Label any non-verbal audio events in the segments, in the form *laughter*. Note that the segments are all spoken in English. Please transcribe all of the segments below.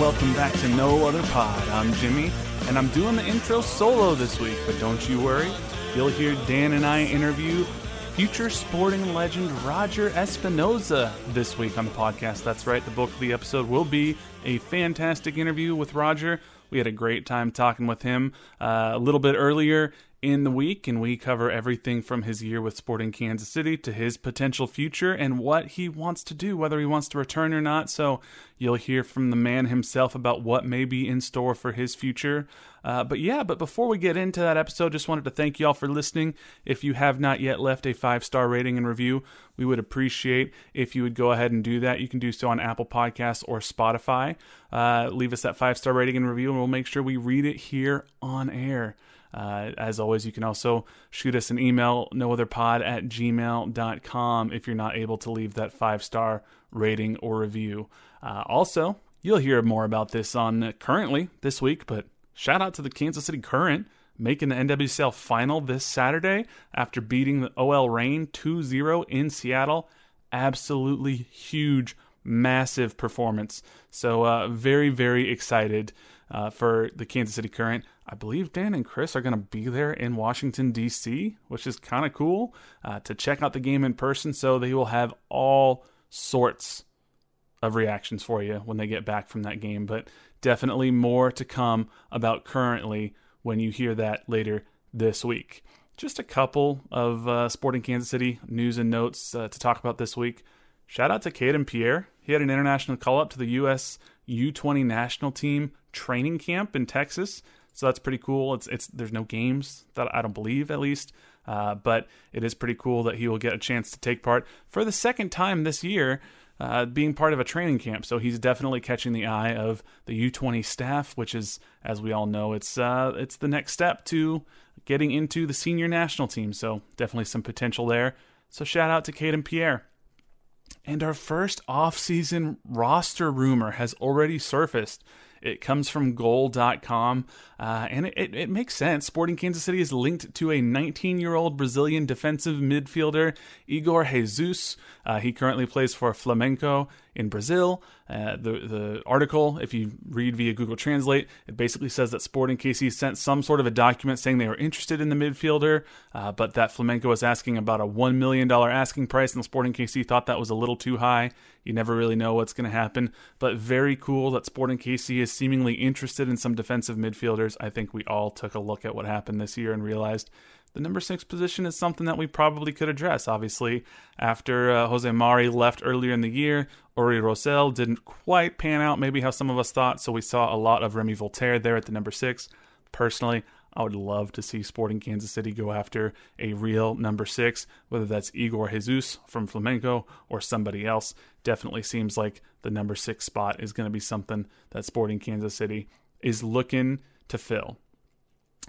Welcome back to No Other Pod. I'm Jimmy, and I'm doing the intro solo this week, but don't you worry. You'll hear Dan and I interview future sporting legend Roger Espinoza this week on the podcast. That's right, the book of the episode will be a fantastic interview with Roger. We had a great time talking with him uh, a little bit earlier in the week, and we cover everything from his year with Sporting Kansas City to his potential future and what he wants to do, whether he wants to return or not. So you'll hear from the man himself about what may be in store for his future. Uh, but yeah, but before we get into that episode, just wanted to thank you all for listening. If you have not yet left a five star rating and review, we would appreciate if you would go ahead and do that. You can do so on Apple Podcasts or Spotify. Uh, leave us that five star rating and review, and we'll make sure we read it here on air. Uh, as always, you can also shoot us an email, nootherpod at gmail.com, if you're not able to leave that five star rating or review. Uh, also, you'll hear more about this on currently this week, but shout out to the Kansas City Current making the NWSL final this Saturday after beating the OL Reign 2 0 in Seattle. Absolutely huge, massive performance. So, uh, very, very excited uh, for the Kansas City Current. I believe Dan and Chris are going to be there in Washington, D.C., which is kind of cool uh, to check out the game in person. So they will have all sorts of reactions for you when they get back from that game. But definitely more to come about currently when you hear that later this week. Just a couple of uh, Sporting Kansas City news and notes uh, to talk about this week. Shout out to Kayden Pierre. He had an international call up to the U.S. U20 national team training camp in Texas. So that's pretty cool. It's it's there's no games that I don't believe at least, uh, but it is pretty cool that he will get a chance to take part for the second time this year, uh, being part of a training camp. So he's definitely catching the eye of the U20 staff, which is, as we all know, it's uh, it's the next step to getting into the senior national team. So definitely some potential there. So shout out to Kayden Pierre. And our first off-season roster rumor has already surfaced. It comes from goal.com, uh, and it, it, it, makes sense. Sporting Kansas City is linked to a 19 year old Brazilian defensive midfielder, Igor Jesus. Uh, he currently plays for Flamengo in Brazil. Uh, the the article, if you read via Google Translate, it basically says that Sporting KC sent some sort of a document saying they were interested in the midfielder, uh, but that Flamengo was asking about a one million dollar asking price, and Sporting KC thought that was a little too high. You never really know what's going to happen, but very cool that Sporting KC is seemingly interested in some defensive midfielders. I think we all took a look at what happened this year and realized the number six position is something that we probably could address. Obviously, after uh, Jose Mari left earlier in the year, Ori Rosell didn't quite pan out, maybe how some of us thought. So we saw a lot of Remi Walter there at the number six. Personally, I would love to see Sporting Kansas City go after a real number six, whether that's Igor Jesus from Flamengo or somebody else. Definitely seems like the number six spot is going to be something that Sporting Kansas City is looking to fill.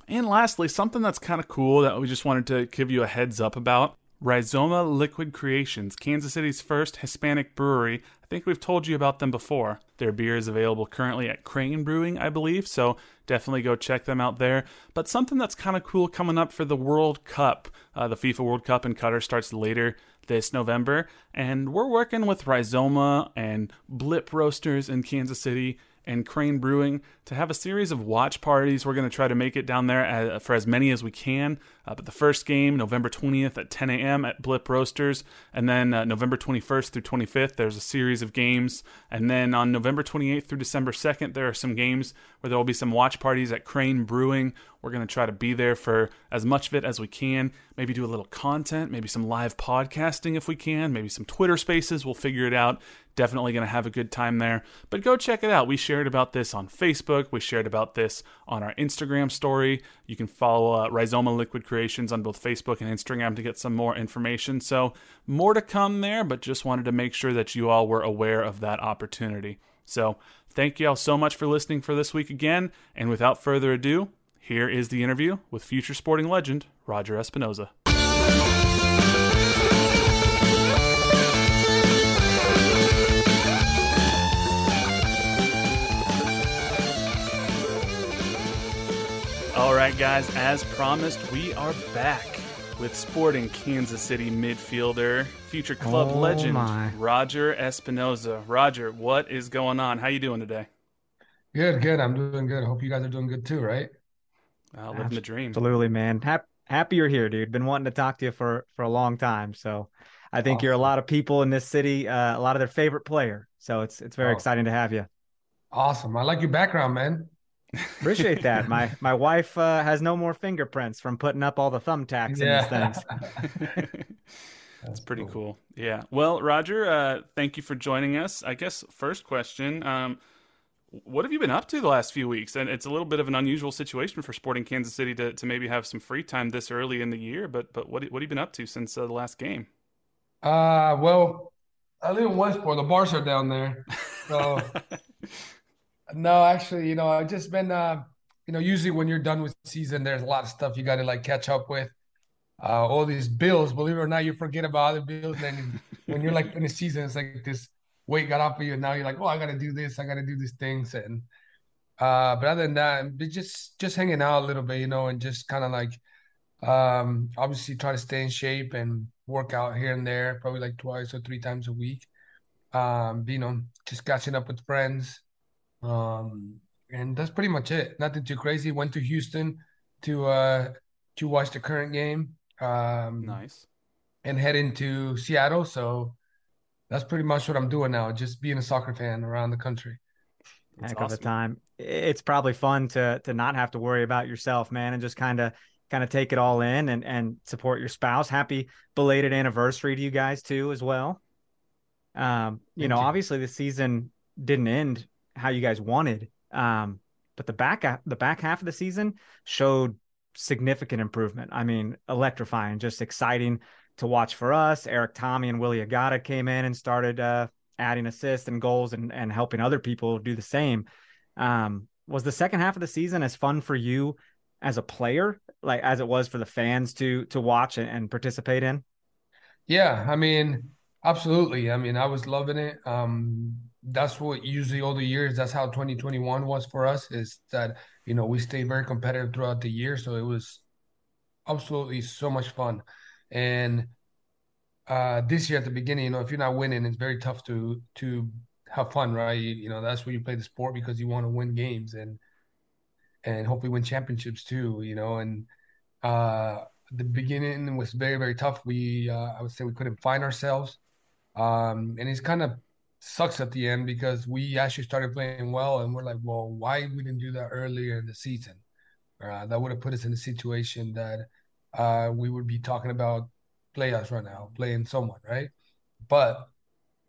And lastly, something that's kind of cool that we just wanted to give you a heads up about. Rhizoma Liquid Creations, Kansas City's first Hispanic brewery. I think we've told you about them before. Their beer is available currently at Crane Brewing, I believe, so definitely go check them out there. But something that's kind of cool coming up for the World Cup. Uh, the FIFA World Cup in Qatar starts later this November, and we're working with Rhizoma and Blip Roasters in Kansas City and Crane Brewing to have a series of watch parties. We're going to try to make it down there as, for as many as we can. Uh, but the first game, November 20th at 10 a.m. at Blip Roasters. And then uh, November 21st through 25th, there's a series of games. And then on November 28th through December 2nd, there are some games where there will be some watch parties at Crane Brewing. We're going to try to be there for as much of it as we can. Maybe do a little content, maybe some live podcasting if we can, maybe some Twitter spaces. We'll figure it out. Definitely going to have a good time there. But go check it out. We shared about this on Facebook. We shared about this on our Instagram story. You can follow uh, Rhizoma Liquid Creations on both Facebook and Instagram to get some more information. So, more to come there, but just wanted to make sure that you all were aware of that opportunity. So, thank you all so much for listening for this week again. And without further ado, here is the interview with future sporting legend Roger Espinoza. All right, guys, as promised, we are back with sporting Kansas City midfielder, future club oh legend my. Roger Espinoza. Roger, what is going on? How you doing today? Good, good. I'm doing good. I hope you guys are doing good too, right? Uh, living the dream. Absolutely, man. Happy, happy you're here, dude. Been wanting to talk to you for for a long time. So, I think awesome. you're a lot of people in this city, uh, a lot of their favorite player. So it's it's very oh. exciting to have you. Awesome. I like your background, man. Appreciate *laughs* that. My my wife uh, has no more fingerprints from putting up all the thumbtacks yeah. in these things. *laughs* *laughs* That's pretty cool. cool. Yeah. Well, Roger, uh, thank you for joining us. I guess first question, um, what have you been up to the last few weeks? And it's a little bit of an unusual situation for Sporting Kansas City to, to maybe have some free time this early in the year. But but what what have you been up to since uh, the last game? Uh, well, I live in Westport. The bars are down there, so *laughs* No, actually, you know, I've just been, uh, you know, usually when you're done with season, there's a lot of stuff you got to like catch up with. Uh, all these bills, believe it or not, you forget about other bills. And then when you're like in the season, it's like this weight got off of you, and now you're like, oh, I got to do this, I got to do these things, and uh, but other than that, just just hanging out a little bit, you know, and just kind of like, um, obviously try to stay in shape and work out here and there, probably like twice or three times a week. Um, you know, just catching up with friends, um, and that's pretty much it. Nothing too crazy. Went to Houston to uh, to watch the current game. Um, nice. And head into Seattle. So that's pretty much what I'm doing now. Just being a soccer fan around the country. That's Heck awesome. of a time. It's probably fun to to not have to worry about yourself, man, and just kind of kind of take it all in and and support your spouse. Happy belated anniversary to you guys too, as well. Um, you Thank know, you. obviously the season didn't end how you guys wanted. Um, but the back the back half of the season showed significant improvement. I mean, electrifying, just exciting to watch for us. Erik Thommy and Willy Agada came in and started uh, adding assists and goals and and helping other people do the same. Um, was the second half of the season as fun for you as a player, like as it was for the fans to to watch and, and participate in? Yeah, I mean, absolutely. I mean, I was loving it. Um, that's what usually all the years that's how 2021 was for us is that you know we stayed very competitive throughout the year so it was absolutely so much fun and uh this year at the beginning you know if you're not winning it's very tough to to have fun right? You, you know that's where you play the sport because you want to win games and and hopefully win championships too you know? And uh the beginning was very very tough. We uh, i would say we couldn't find ourselves. Um and it's kind of sucks at the end because we actually started playing well and we're like, well, why we didn't do that earlier in the season? Uh, that would have put us in a situation that uh, we would be talking about playoffs right now, playing someone, right? But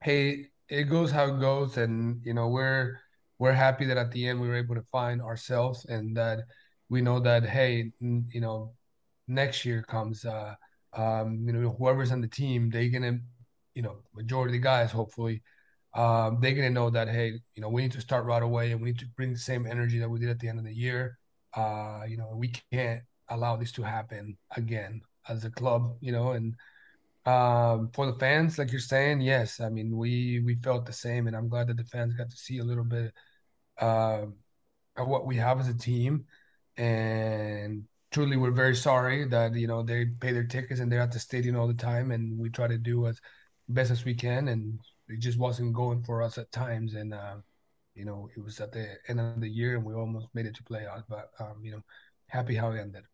hey, it goes how it goes, and you know we're we're happy that at the end we were able to find ourselves and that we know that hey, you know, next year comes, uh, um, you know, whoever's on the team, they're gonna, you know, majority of the guys hopefully um, they're to know that, hey, you know, we need to start right away and we need to bring the same energy that we did at the end of the year. Uh, you know, we can't allow this to happen again as a club, you know, and um, for the fans, like you're saying, yes. I mean, we we felt the same, and I'm glad that the fans got to see a little bit uh, of what we have as a team. And truly, we're very sorry that you know they pay their tickets and they're at the stadium all the time, and we try to do as best as we can, and it just wasn't going for us at times. And uh, you know, it was at the end of the year, and we almost made it to playoffs, but um, you know, happy how it ended.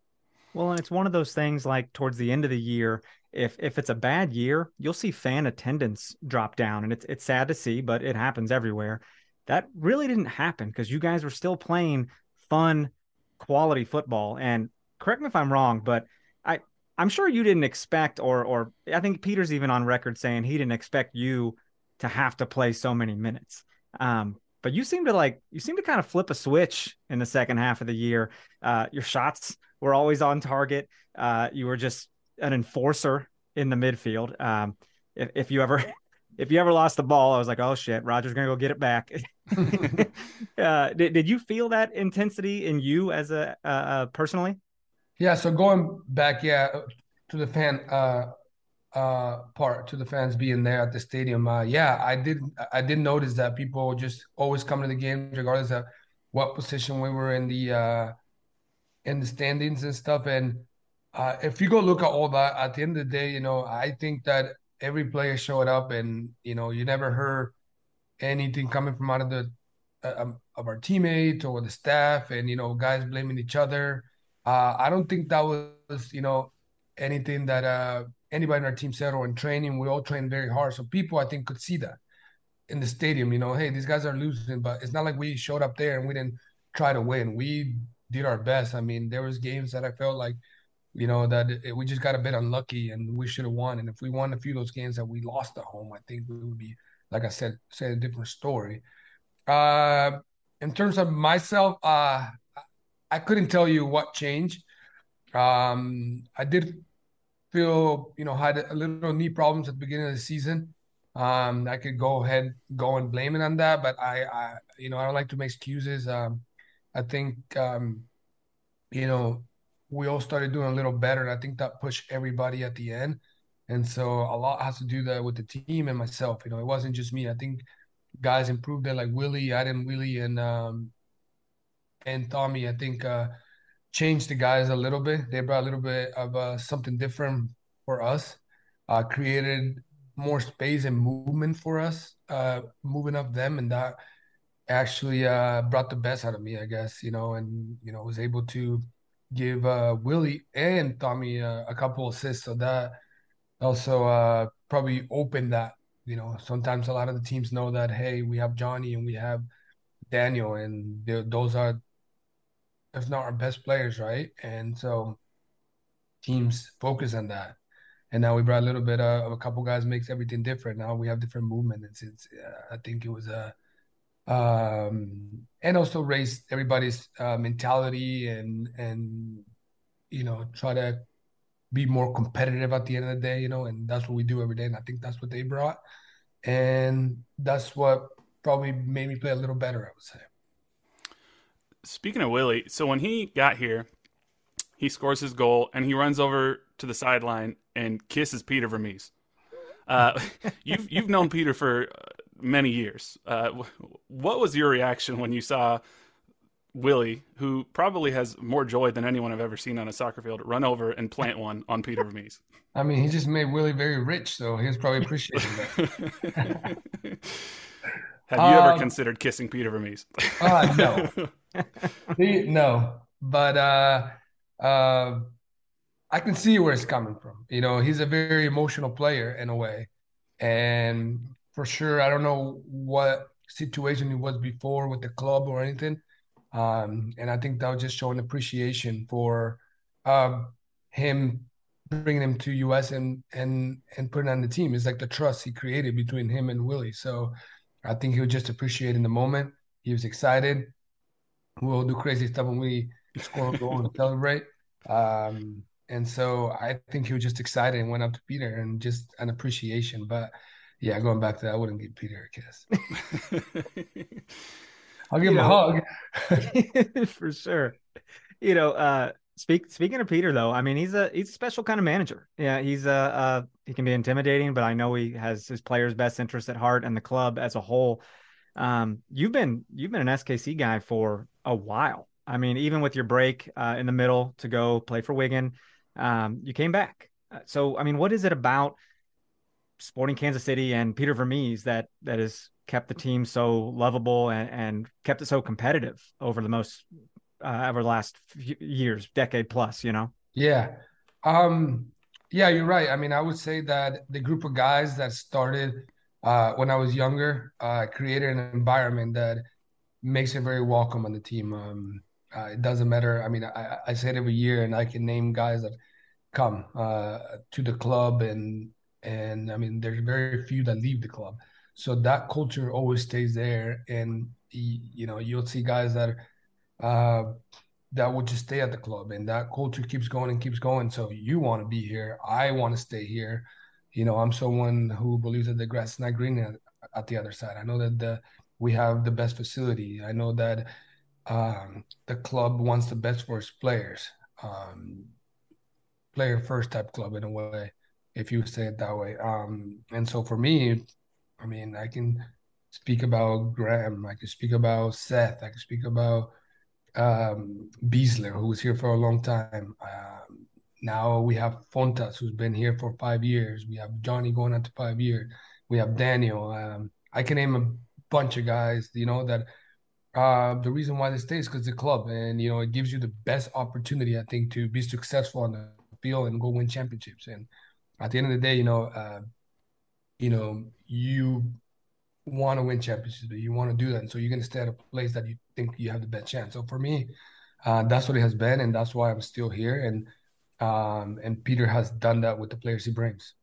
Well, and it's one of those things like towards the end of the year, if if it's a bad year, you'll see fan attendance drop down, and it's it's sad to see, but it happens everywhere. That really didn't happen because you guys were still playing fun, quality football. And correct me if I'm wrong, but I I'm sure you didn't expect, or or I think Peter's even on record saying he didn't expect you to have to play so many minutes. Um, but you seem to like you seem to kind of flip a switch in the second half of the year. Uh, your shots were always on target. Uh, you were just an enforcer in the midfield. Um, if, if, you ever *laughs* if you ever lost the ball, I was like, oh shit, Roger's gonna go get it back. *laughs* *laughs* uh, did did you feel that intensity in you as a uh, personally? Yeah. So going back, yeah, to the fan uh, uh, part, to the fans being there at the stadium. Uh, yeah, I did. I did notice that people just always come to the game, regardless of what position we were in the in the standings and stuff. And uh, if you go look at all that, at the end of the day, you know, I think that every player showed up, and you know, you never heard anything coming from out of the uh, um, of our teammates or the staff, and you know, guys blaming each other. Uh, I don't think that was, you know, anything that uh, anybody in our team said or in training. We all trained very hard, so people I think could see that in the stadium. You know, hey, these guys are losing, but it's not like we showed up there and we didn't try to win. We did our best. I mean, there was games that I felt like, you know, that it, we just got a bit unlucky and we should have won. And if we won a few of those games that we lost at home, I think we would be, like I said, say a different story. Uh, in terms of myself, uh, I couldn't tell you what changed. Um, I did feel, you know, had a little knee problems at the beginning of the season. Um, I could go ahead, go and blame it on that, but I, I, you know, I don't like to make excuses. Um, I think um, you know we all started doing a little better, and I think that pushed everybody at the end. And so a lot has to do that with the team and myself. You know, it wasn't just me. I think guys improved it, like Willy, Adam, Willy, and um, and Thommy. I think uh, changed the guys a little bit. They brought a little bit of uh, something different for us. Uh, created more space and movement for us, uh, moving up them, and that actually uh, brought the best out of me, I guess, you know, and, you know, was able to give uh, Willy and Thommy uh, a couple assists. So that also uh, probably opened that, you know, sometimes a lot of the teams know that, hey, we have Johnny and we have Daniel, and those are, if not our best players, right? And so teams focus on that. And now we brought a little bit of a couple guys makes everything different. Now we have different movement. It's, it's uh, I think it was a, um, and also raise everybody's uh, mentality and and you know try to be more competitive at the end of the day, you know, and that's what we do every day. And I think that's what they brought, and that's what probably made me play a little better. I would say. Speaking of Willy, so when he got here, he scores his goal and he runs over to the sideline and kisses Peter Vermes Uh, *laughs* you've you've known Peter for many years. Uh, what was your reaction when you saw Willy, who probably has more joy than anyone I've ever seen on a soccer field, run over and plant *laughs* one on Peter Vermes? I mean, he just made Willy very rich, so he was probably appreciating that. *laughs* Have you um, ever considered kissing Peter Vermes? uh, no, *laughs* he, no, but uh, uh, I can see where it's coming from. You know, he's a very emotional player in a way, and for sure. I don't know what situation it was before with the club or anything. Um, and I think that was just showing appreciation for uh, him bringing him to US and and and putting on the team. It's like the trust he created between him and Willy. So I think he was just appreciating the moment. He was excited. We'll do crazy stuff when we score a goal and *laughs* celebrate. Um, and so I think he was just excited and went up to Peter and just an appreciation. But yeah, going back to that, I wouldn't give Peter a kiss. *laughs* I'll give you him know, a hug *laughs* for sure. You know, uh, Speak, speaking of Peter, though, I mean he's a he's a special kind of manager. Yeah, he's a uh, he can be intimidating, but I know he has his players' best interest at heart and the club as a whole. Um, you've been you've been an SKC guy for a while. I mean, even with your break uh, in the middle to go play for Wigan, um, you came back. Uh, so, I mean, what is it about Sporting Kansas City and Peter Vermes that that has kept the team so lovable and, and kept it so competitive over the most uh, over the last years, decade plus? You know. Yeah, um, yeah, you're right. I mean, I would say that the group of guys that started uh, when I was younger uh, created an environment that makes it very welcome on the team. Um, uh, it doesn't matter. I mean, I, I say it every year, and I can name guys that come uh, to the club, and and I mean, there's very few that leave the club. So that culture always stays there, and you know, you'll see guys that uh, that will just stay at the club, and that culture keeps going and keeps going. So you want to be here, I want to stay here. You know, I'm someone who believes that the grass is not green at, at the other side. I know that the we have the best facility. I know that um, the club wants the best for its players. Um, player first type club in a way, if you say it that way. Um, and so for me, I mean, I can speak about Graham, I can speak about Seth, I can speak about um, Besler, who was here for a long time. Um, now we have Fontas, who's been here for five years. We have Johnny going on to five years. We have Daniel. Um, I can name a bunch of guys, you know, that uh, the reason why they stay is because the club, and you know, it gives you the best opportunity, I think, to be successful on the field and go win championships. And at the end of the day, you know, uh, you know, you want to win championships, but you want to do that, and so you're going to stay at a place that you think you have the best chance. So for me, uh, that's what it has been, and that's why I'm still here. And um, and Peter has done that with the players he brings.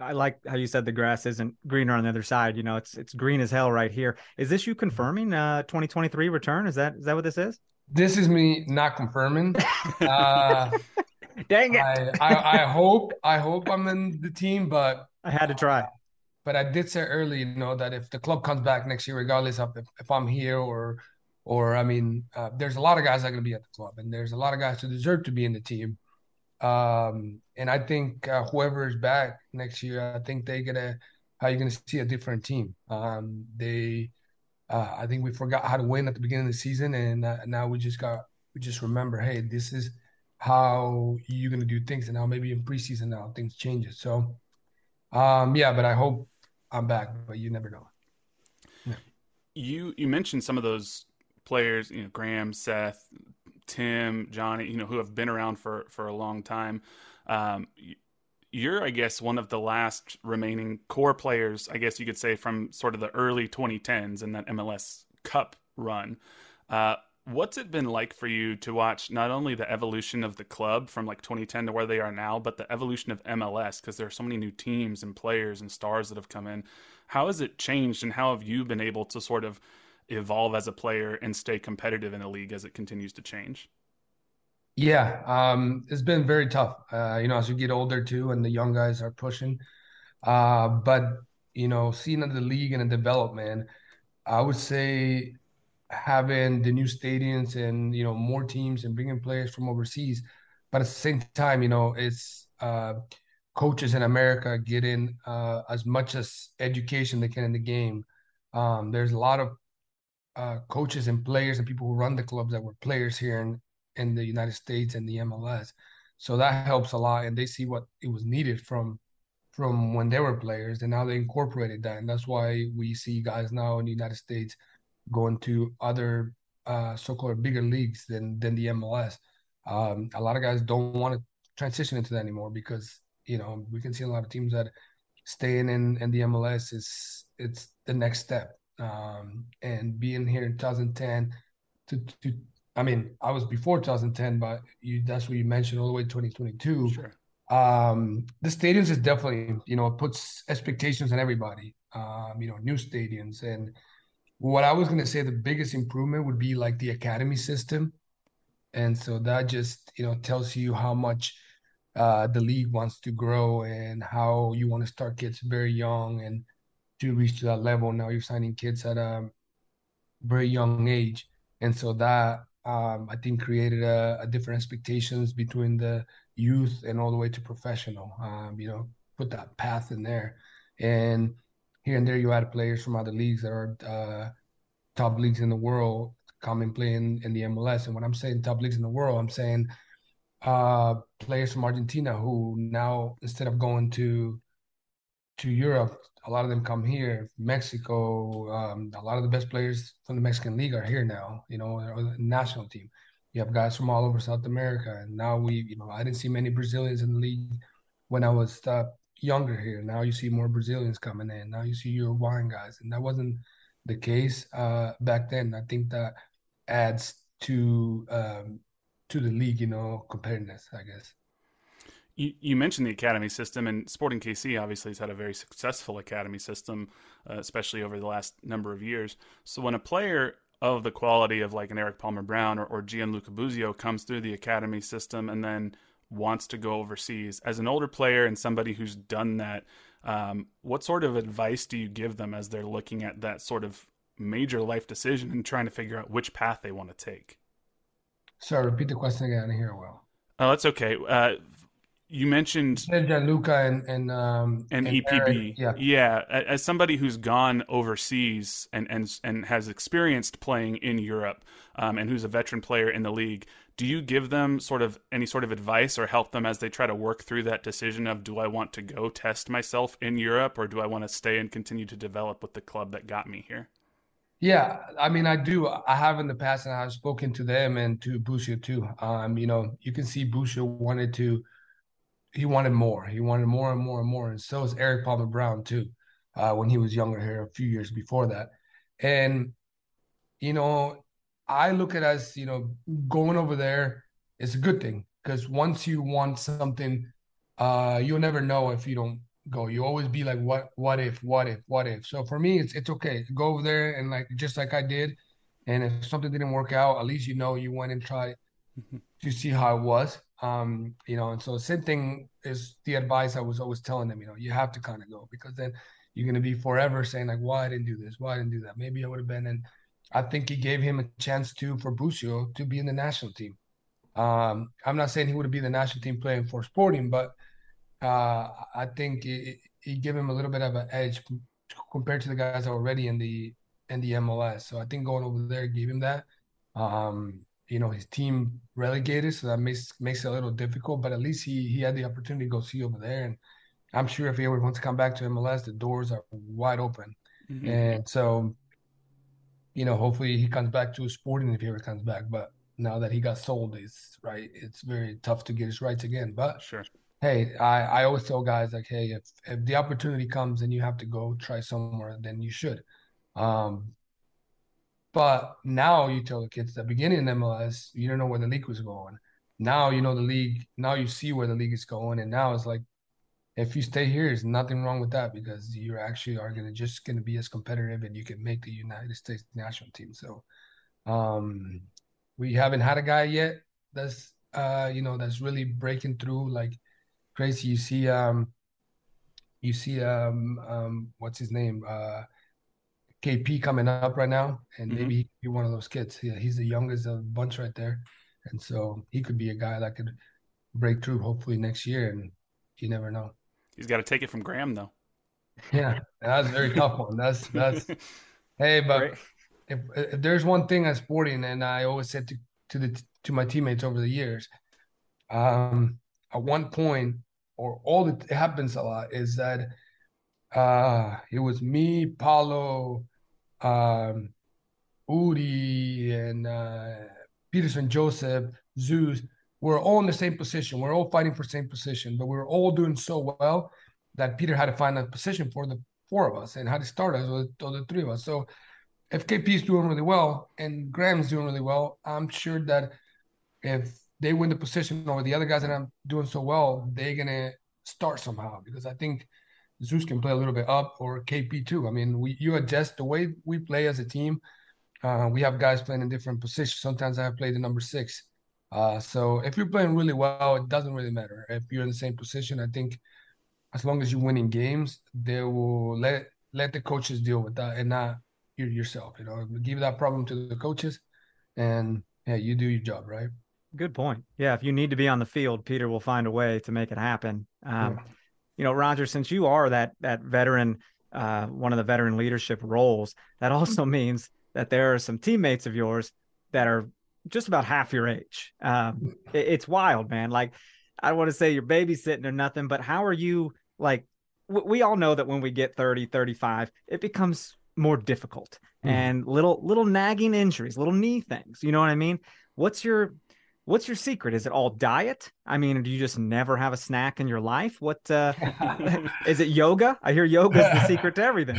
I like how you said the grass isn't greener on the other side. You know, it's it's green as hell right here. Is this you confirming uh 2023 return? Is that is that what this is? This is me not confirming. *laughs* Uh, Dang it! I, I, I hope I hope I'm in the team, but I had to try. but I did say early, you know, that if the club comes back next year, regardless of if, if I'm here or or I mean, uh, there's a lot of guys that are going to be at the club, and there's a lot of guys who deserve to be in the team. Um, and I think uh, whoever is back next year, I think they're gonna how you're gonna see a different team. Um, they, uh, I think we forgot how to win at the beginning of the season, and uh, now we just got we just remember, hey, this is how you're gonna do things, and now maybe in preseason now things changes. So, um, yeah, but I hope I'm back, but you never know. Yeah. You you mentioned some of those players, you know, Graham, Seth, Tim, Johnny, you know, who have been around for for a long time. Um, you're, I guess, one of the last remaining core players, I guess you could say, from sort of the early 2010s in that MLS Cup run. Uh, what's it been like for you to watch not only the evolution of the club from like 2010 to where they are now, but the evolution of MLS because there are so many new teams and players and stars that have come in? How has it changed, and how have you been able to sort of evolve as a player and stay competitive in the league as it continues to change? Yeah, um, it's been very tough. Uh, you know, as you get older too, and the young guys are pushing. Uh, but you know, seeing the league and the development, I would say having the new stadiums and you know more teams and bringing players from overseas. But at the same time, you know, it's uh, coaches in America getting uh, as much as education they can in the game. Um, there's a lot of uh, coaches and players and people who run the clubs that were players here in, in the United States and the MLS. So that helps a lot, and they see what it was needed from from when they were players, and now they incorporated that, and that's why we see guys now in the United States going to other uh, so-called bigger leagues than than the MLS. Um, a lot of guys don't want to transition into that anymore because you know we can see a lot of teams that staying in in the MLS is it's the next step um, and being here in 2010 to, to I mean, I was before 2010, but you, that's what you mentioned all the way to 2022. Sure. Um, the stadiums is definitely, you know, it puts expectations on everybody. Um, you know, new stadiums. And what I was to say, the biggest improvement would be like the academy system. And so that just, you know, tells you how much uh, the league wants to grow and how you want to start kids very young and to reach to that level. Now you're signing kids at a very young age, and so that um, I think created a, a, different expectations between the youth and all the way to professional. Um, you know, put that path in there, and here and there you had players from other leagues that are uh, top leagues in the world come and play in, in the MLS. And when I'm saying top leagues in the world, I'm saying uh, players from Argentina who now instead of going to to Europe, a lot of them come here. Mexico, um, a lot of the best players from the Mexican league are here now. You know, national team. You have guys from all over South America, and now we, you know, I didn't see many Brazilians in the league when I was uh, younger here. Now you see more Brazilians coming in. Now you see Uruguayan guys, and that wasn't the case uh, back then. I think that adds to um, to the league, you know, competitiveness. I guess. You, you mentioned the academy system, and Sporting KC obviously has had a very successful academy system, uh, especially over the last number of years. So when a player of the quality of like an Erik Palmer-Brown or, or Gianluca Busio comes through the academy system and then wants to go overseas, as an older player and somebody who's done that, um, what sort of advice do you give them as they're looking at that sort of major life decision and trying to figure out which path they want to take? Sorry, repeat the question again. I hear well. Oh, that's okay. Uh, you mentioned Gianluca and and um, and, and EPB. Yeah, yeah. As somebody who's gone overseas and and and has experienced playing in Europe, um, and who's a veteran player in the league, do you give them sort of any sort of advice or help them as they try to work through that decision of do I want to go test myself in Europe or do I want to stay and continue to develop with the club that got me here? Yeah, I mean, I do. I have in the past, and I've spoken to them and to Busio too. Um, you know, you can see Busio wanted to he wanted more. He wanted more and more and more. And so is Erik Palmer-Brown too, uh, when he was younger here a few years before that. And you know, I look at us, you know going over there is a good thing because once you want something, uh, you'll never know if you don't go. You always be like, what, what if, what if, what if. So for me, it's it's okay. Go over there and like just like I did. And if something didn't work out, at least you know you went and tried *laughs* to see how it was. Um, you know, and so same thing is the advice I was always telling them, you know, you have to kind of go because then you're gonna be forever saying like, why I didn't do this, why I didn't do that. Maybe I would have been and I think he gave him a chance to for Busio to be in the national team. Um, I'm not saying he would have been the national team playing for Sporting, but uh, I think it, gave him a little bit of an edge compared to the guys already in the in the MLS. So I think going over there gave him that. Um, you know his team relegated, so that makes makes it a little difficult. But at least he he had the opportunity to go see over there, and I'm sure if he ever wants to come back to MLS, the doors are wide open. Mm-hmm. And so, you know, hopefully he comes back to Sporting if he ever comes back. But now that he got sold, it's right. It's very tough to get his rights again. But sure. Hey, I, I always tell guys like, hey, if, if the opportunity comes and you have to go try somewhere, then you should. Um, but now you tell the kids at the beginning of MLS, you don't know where the league was going. Now you know the league. Now you see where the league is going, and now it's like, if you stay here, there's nothing wrong with that because you actually are gonna just gonna be as competitive, and you can make the United States national team. So, um, we haven't had a guy yet that's uh you know that's really breaking through like crazy. You see um, you see um um what's his name uh KP coming up right now, and mm-hmm. maybe he could be one of those kids. Yeah, he's the youngest of the bunch right there, and so he could be a guy that could break through hopefully next year. And you never know. He's got to take it from Graham though. *laughs* Yeah, that's a very *laughs* tough one. That's that's. *laughs* hey, but if, if there's one thing I'm Sporting, and I always said to to the to my teammates over the years, um, at one point, or all that happens a lot is that uh it was me, Paulo, um, Udi and uh, Peterson Joseph, Zeus, we're all in the same position. We're all fighting for the same position, but we are all doing so well that Peter had to find a position for the four of us and had to start us with the three of us. So if KP is doing really well and Graham's doing really well, I'm sure that if they win the position over the other guys that I'm doing so well, they're gonna start somehow because I think – Zeus can play a little bit up or KP too. I mean, we you adjust the way we play as a team. Uh, we have guys playing in different positions. Sometimes I have played the number six. Uh, so if you're playing really well, it doesn't really matter. If you're in the same position, I think as long as you're winning games, they will let let the coaches deal with that and not you yourself. You know, give that problem to the coaches, and yeah, you do your job, right? Good point. Yeah, if you need to be on the field, Peter will find a way to make it happen. Um, yeah. You know, Roger, since you are that that veteran, uh, one of the veteran leadership roles, that also means that there are some teammates of yours that are just about half your age. Um, *laughs* it, it's wild, man. Like, I don't want to say you're babysitting or nothing, but how are you? Like, w- we all know that when we get 30, 35, it becomes more difficult mm. and little little nagging injuries, little knee things. You know what I mean? What's your what's your secret? Is it all diet? I mean, do you just never have a snack in your life? What uh, *laughs* is it? Yoga? I hear yoga is the *laughs* secret to everything.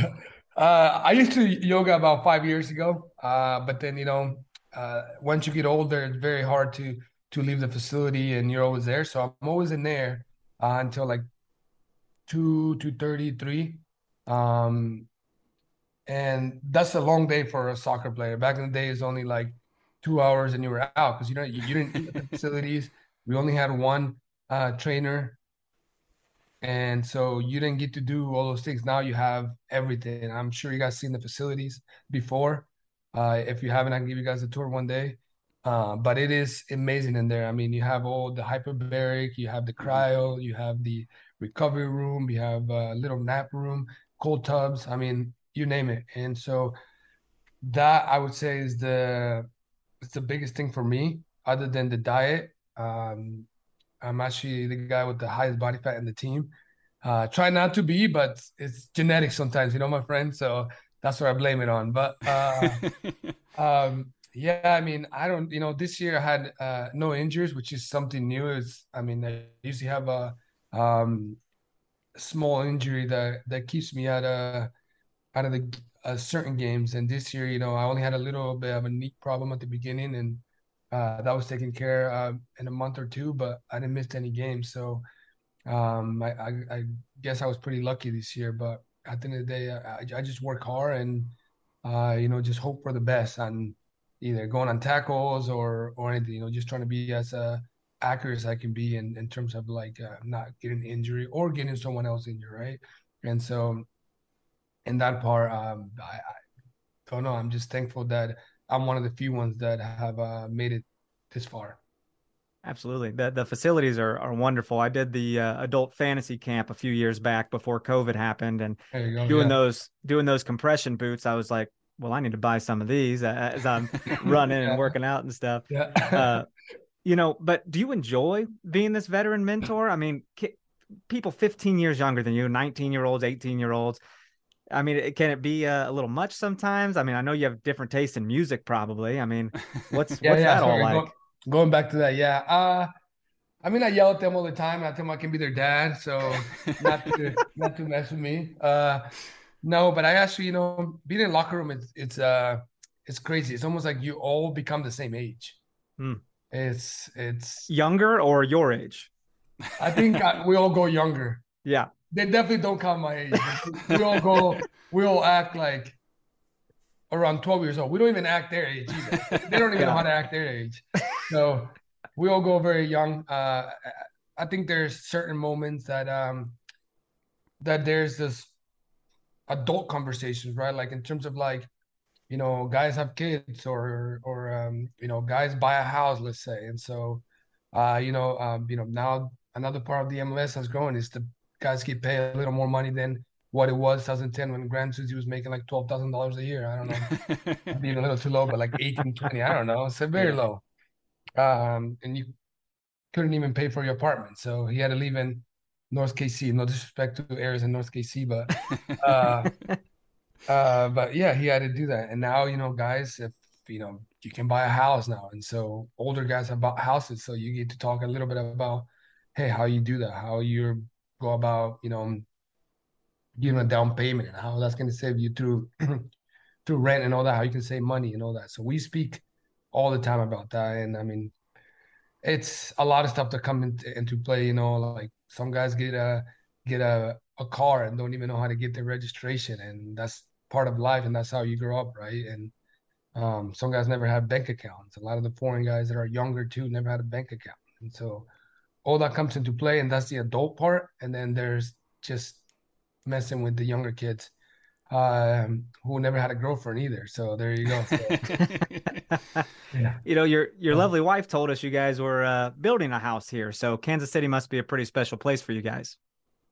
Uh, I used to yoga about five years ago, uh, but then you know, uh, once you get older, it's very hard to to leave the facility, and you're always there. So I'm always in there uh, until like two to thirty three. Um, and that's a long day for a soccer player. Back in the day, it's only like two hours and you were out because you know you, you didn't eat the facilities. *laughs* We only had one uh, trainer, and so you didn't get to do all those things. Now you have everything. I'm sure you guys seen the facilities before. Uh, if you haven't, I can give you guys a tour one day. Uh, but it is amazing in there. I mean, you have all the hyperbaric, you have the cryo, you have the recovery room, you have a little nap room, cold tubs. I mean, you name it. And so that I would say is the it's the biggest thing for me, other than the diet. Um, I'm actually the guy with the highest body fat in the team. Uh, try not to be, but it's genetic sometimes, you know, my friend. So that's what I blame it on. But uh, *laughs* um, yeah, I mean, I don't, you know, this year I had uh, no injuries, which is something new. Is I mean, I usually have a um, small injury that that keeps me out of out of the uh, certain games. And this year, you know, I only had a little bit of a knee problem at the beginning, and uh, that was taken care of in a month or two. But I didn't miss any games, so um, I, I, I, guess I was pretty lucky this year. But at the end of the day, I, I just work hard and uh, you know just hope for the best on either going on tackles or or anything. You know, just trying to be as uh, accurate as I can be in in terms of like uh, not getting injury or getting someone else injured, right? And so in that part, um, I, I, don't know. I'm just thankful that I'm one of the few ones that have uh, made it this far. Absolutely. The the facilities are are wonderful. I did the uh, adult fantasy camp a few years back before COVID happened and go, doing yeah. those doing those compression boots, I was like, well, I need to buy some of these as I'm *laughs* *laughs* running yeah. and working out and stuff. Yeah. uh, *laughs* you know, but do you enjoy being this veteran mentor? I mean, people 15 years younger than you, 19 year olds, 18 year olds, I mean, can it be a, a, little much sometimes? I mean, I know you have different tastes in music, probably. I mean, what's *laughs* yeah, what's yeah, that sorry. all like? Go, going back to that, yeah. Uh, I mean, I yell at them all the time. I tell them I can be their dad, so not to *laughs* not to mess with me. Uh, no, but I actually, you know, being in locker room, it's it's uh, it's crazy. It's almost like you all become the same age. Hmm. It's it's younger or your age. I think I, we all go younger. *laughs* Yeah they definitely don't count my age. We all go, we all act like around 12 years old. We don't even act their age either. They don't even yeah. know how to act their age. So we all go very young. Uh, I think there's certain moments that um that there's this adult conversations, right? Like in terms of like, you know, guys have kids or or um, you know, guys buy a house, let's say. And so uh, you know, um, you know, now another part of the MLS has grown is the guys get paid a little more money than what it was 2010 when Graham Zusi was making like twelve thousand dollars a year. I don't know, *laughs* being a little too low, but like 18, 20, I don't know. It's very yeah. low. Um, and you couldn't even pay for your apartment, so he had to leave in North KC. No disrespect to areas in North KC, but *laughs* uh, uh, but yeah, he had to do that. And now you know, guys, if you know, you can buy a house now, and so older guys have bought houses, so you get to talk a little bit about, hey, how you do that, how you're go about, you know, giving a down payment and how that's going to save you through *clears throat* through rent and all that, how you can save money and all that. So we speak all the time about that. And I mean, it's a lot of stuff that come into, into play, you know, like some guys get a get a, a car and don't even know how to get their registration. And that's part of life and that's how you grow up, right? And um, some guys never have bank accounts. A lot of the foreign guys that are younger too never had a bank account. And so all that comes into play, and that's the adult part. And then there's just messing with the younger kids. um, who never had a girlfriend either. So there you go. So, *laughs* *laughs* yeah. You know, your your lovely wife told us you guys were uh, building a house here. So Kansas City must be a pretty special place for you guys.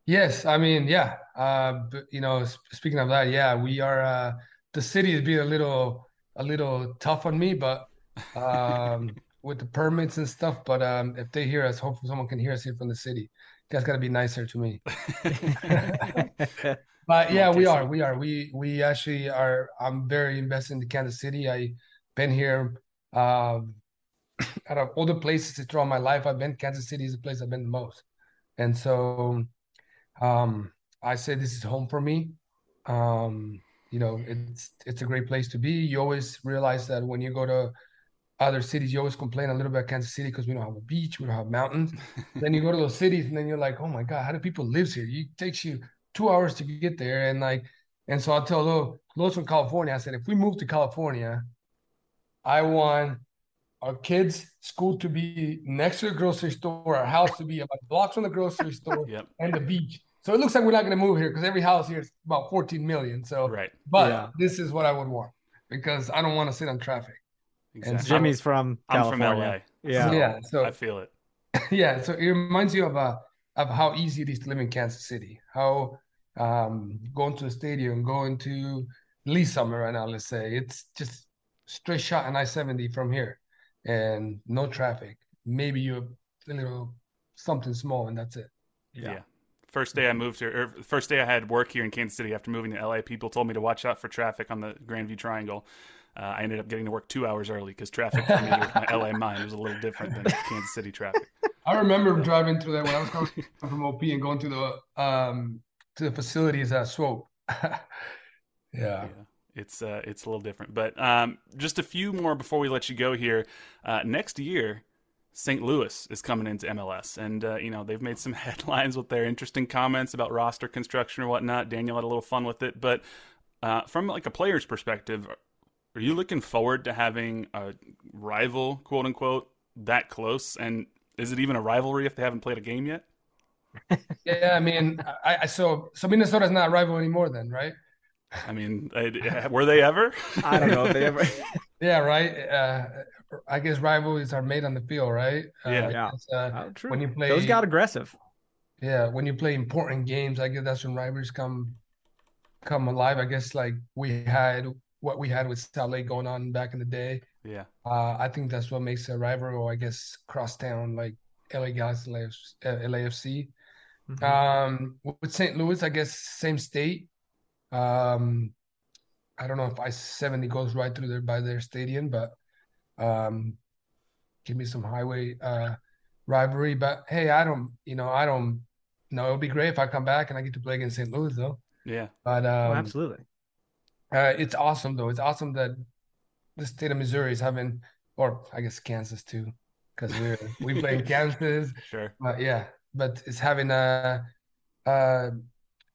Yes, I mean, yeah. Uh, you know, speaking of that, yeah, we are. Uh, the city is being a little a little tough on me, but um, with the permits and stuff. But um, if they hear us, hopefully someone can hear us here from the city. You guys got to be nicer to me. *laughs* *laughs* but yeah, we are. We are. We we actually are. I'm very invested in the Kansas City. I've been here. Um, *clears throat* out of all the places throughout my life, I've been. Kansas City is the place I've been the most, and so um, I say this is home for me. Um, you know, it's it's a great place to be. You always realize that when you go to other cities, you always complain a little bit about Kansas City because we don't have a beach, we don't have mountains. *laughs* then you go to those cities, and then you're like, oh my god, how do people live here? It takes you two hours to get there, and like, and so I tell those those from California, I said, if we move to California, I want our kids' school to be next to the grocery store, our house to be about blocks from the grocery *laughs* store, yep. and the beach. So it looks like we're not going to move here because every house here is about 14 million. So, right. But yeah. this is what I would want because I don't want to sit on traffic. Exactly. And Jimmy's from California. I'm from LA. Yeah. So yeah. So I feel it. *laughs* Yeah. So it reminds you of uh, of how easy it is to live in Kansas City. How um, going to a stadium, going to Lee Summit right now, let's say it's just straight shot on I-70 from here, and no traffic. Maybe you a little something small, and that's it. yeah. yeah first day I moved here, or first day I had work here in Kansas City after moving to LA, people told me to watch out for traffic on the Grandview Triangle. Uh, I ended up getting to work two hours early because traffic for me with my LA *laughs* mind was a little different than Kansas City traffic. I remember driving through that when I was coming *laughs* from OP and going to the um, to the facilities at Swope. *laughs* yeah. yeah. It's uh, it's a little different, but um, just a few more before we let you go here. Uh, next year, St. Louis is coming into MLS, and uh, you know they've made some headlines with their interesting comments about roster construction or whatnot. Daniel had a little fun with it, but uh, from like a player's perspective, are you looking forward to having a rival, quote unquote, that close? And is it even a rivalry if they haven't played a game yet? *laughs* yeah, I mean, I, I so so Minnesota's not a rival anymore, then, right? I mean, were they ever? *laughs* I don't know if they ever. *laughs* yeah, right. Uh, I guess rivalries are made on the field, right? Uh, yeah, yeah. Uh, oh, true. When you play, those got aggressive. Yeah, when you play important games, I guess that's when rivalries come come alive. I guess like we had what we had with Salt Lake going on back in the day. Yeah. Uh, I think that's what makes a rival, I guess, crosstown like LA Galaxy, LAFC. Mm-hmm. Um, with St. Louis, I guess same state. Um, I don't know if I seventy goes right through there by their stadium, but um, give me some highway uh, rivalry. But hey, I don't, you know, I don't. know. it would be great if I come back and I get to play against St. Louis, though. Yeah. But um, oh, absolutely. Uh, it's awesome though. It's awesome that the state of Missouri is having, or I guess Kansas too, because we're we play in *laughs* Kansas. Sure. But yeah, but it's having a, uh, uh,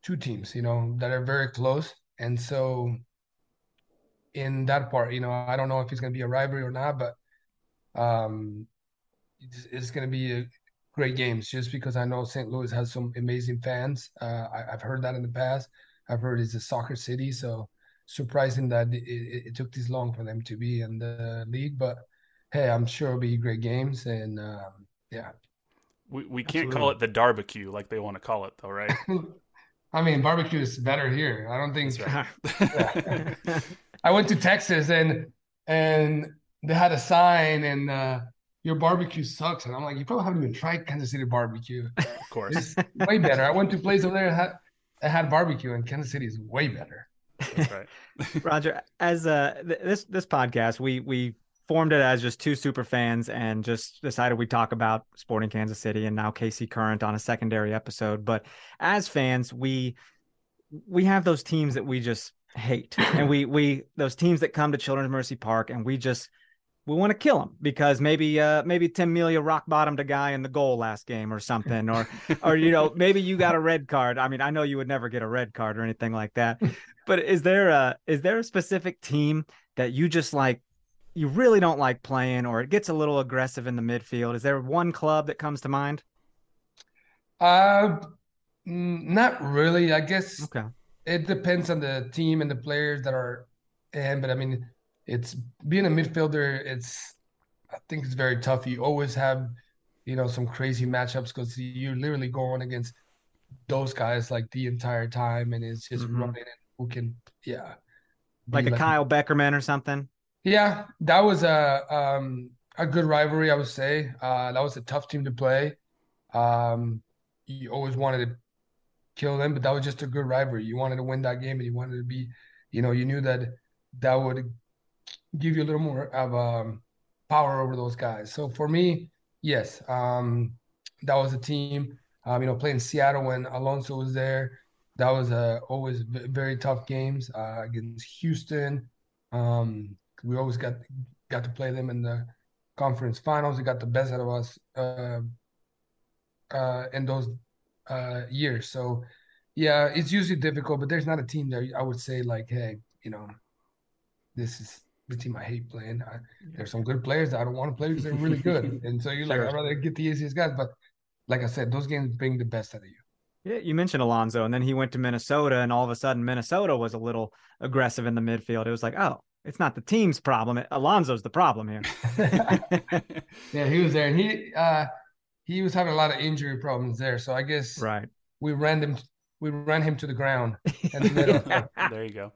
two teams, you know, that are very close, and so in that part, you know, I don't know if it's going to be a rivalry or not, but um, it's, it's going to be a great games just because I know St. Louis has some amazing fans. Uh, I, have heard that in the past. I've heard it's a soccer city, so surprising that it, it, took this long for them to be in the league. But hey, I'm sure it'll be great games, and um, yeah. We we can't Absolutely. call it the barbecue like they want to call it, though, right? *laughs* I mean, barbecue is better here. I don't think. Right. *laughs* I went to Texas and and they had a sign and uh, your barbecue sucks, and I'm like, you probably haven't even tried Kansas City barbecue. Of course, it's way better. I went to a place over there that had, that had barbecue, and Kansas City is way better. Right. *laughs* Roger, as uh th- this this podcast, we we formed it as just two super fans and just decided we'd talk about Sporting Kansas City and now KC Current on a secondary episode. But as fans, we we have those teams that we just hate, *laughs* and we we those teams that come to Children's Mercy Park and we just we want to kill him because maybe uh maybe Tim Melia rock bottomed a guy in the goal last game or something or or you know *laughs* maybe you got a red card. I mean, I know you would never get a red card or anything like that. But is there a is there a specific team that you just like you really don't like playing or it gets a little aggressive in the midfield? Is there one club that comes to mind? Uh not really. I guess Okay. it depends on the team and the players that are in. But I mean, it's being a midfielder. It's I think it's very tough. You always have, you know, some crazy matchups because you're literally going against those guys like the entire time, and it's just mm-hmm. running and who can, yeah, like a like, Kyle Beckerman or something. Yeah, that was a um, a good rivalry, I would say. Uh, that was a tough team to play. Um, you always wanted to kill them, but that was just a good rivalry. You wanted to win that game, and you wanted to be, you know, you knew that that would give you a little more of um, power over those guys. So for me, yes, um, that was a team. Um, you know, playing Seattle when Alonso was there, that was a always very tough games uh, against Houston. Um, we always got got to play them in the conference finals. They got the best out of us uh, uh, in those uh, years. So, yeah, it's usually difficult, but there's not a team that I would say like, hey, you know, this is the team I hate playing. I, there's some good players that I don't want to play because they're really good, *laughs* and so you're sure. like, I'd rather get the easiest guys. But like I said, those games bring the best out of you. Yeah, you mentioned Alonso, and then he went to Minnesota, and all of a sudden Minnesota was a little aggressive in the midfield. It was like, oh, it's not the team's problem. Alonso's the problem here. *laughs* yeah, he was there, and he uh, he was having a lot of injury problems there. So I guess right we ran him we ran him to the ground. *laughs* The there you go.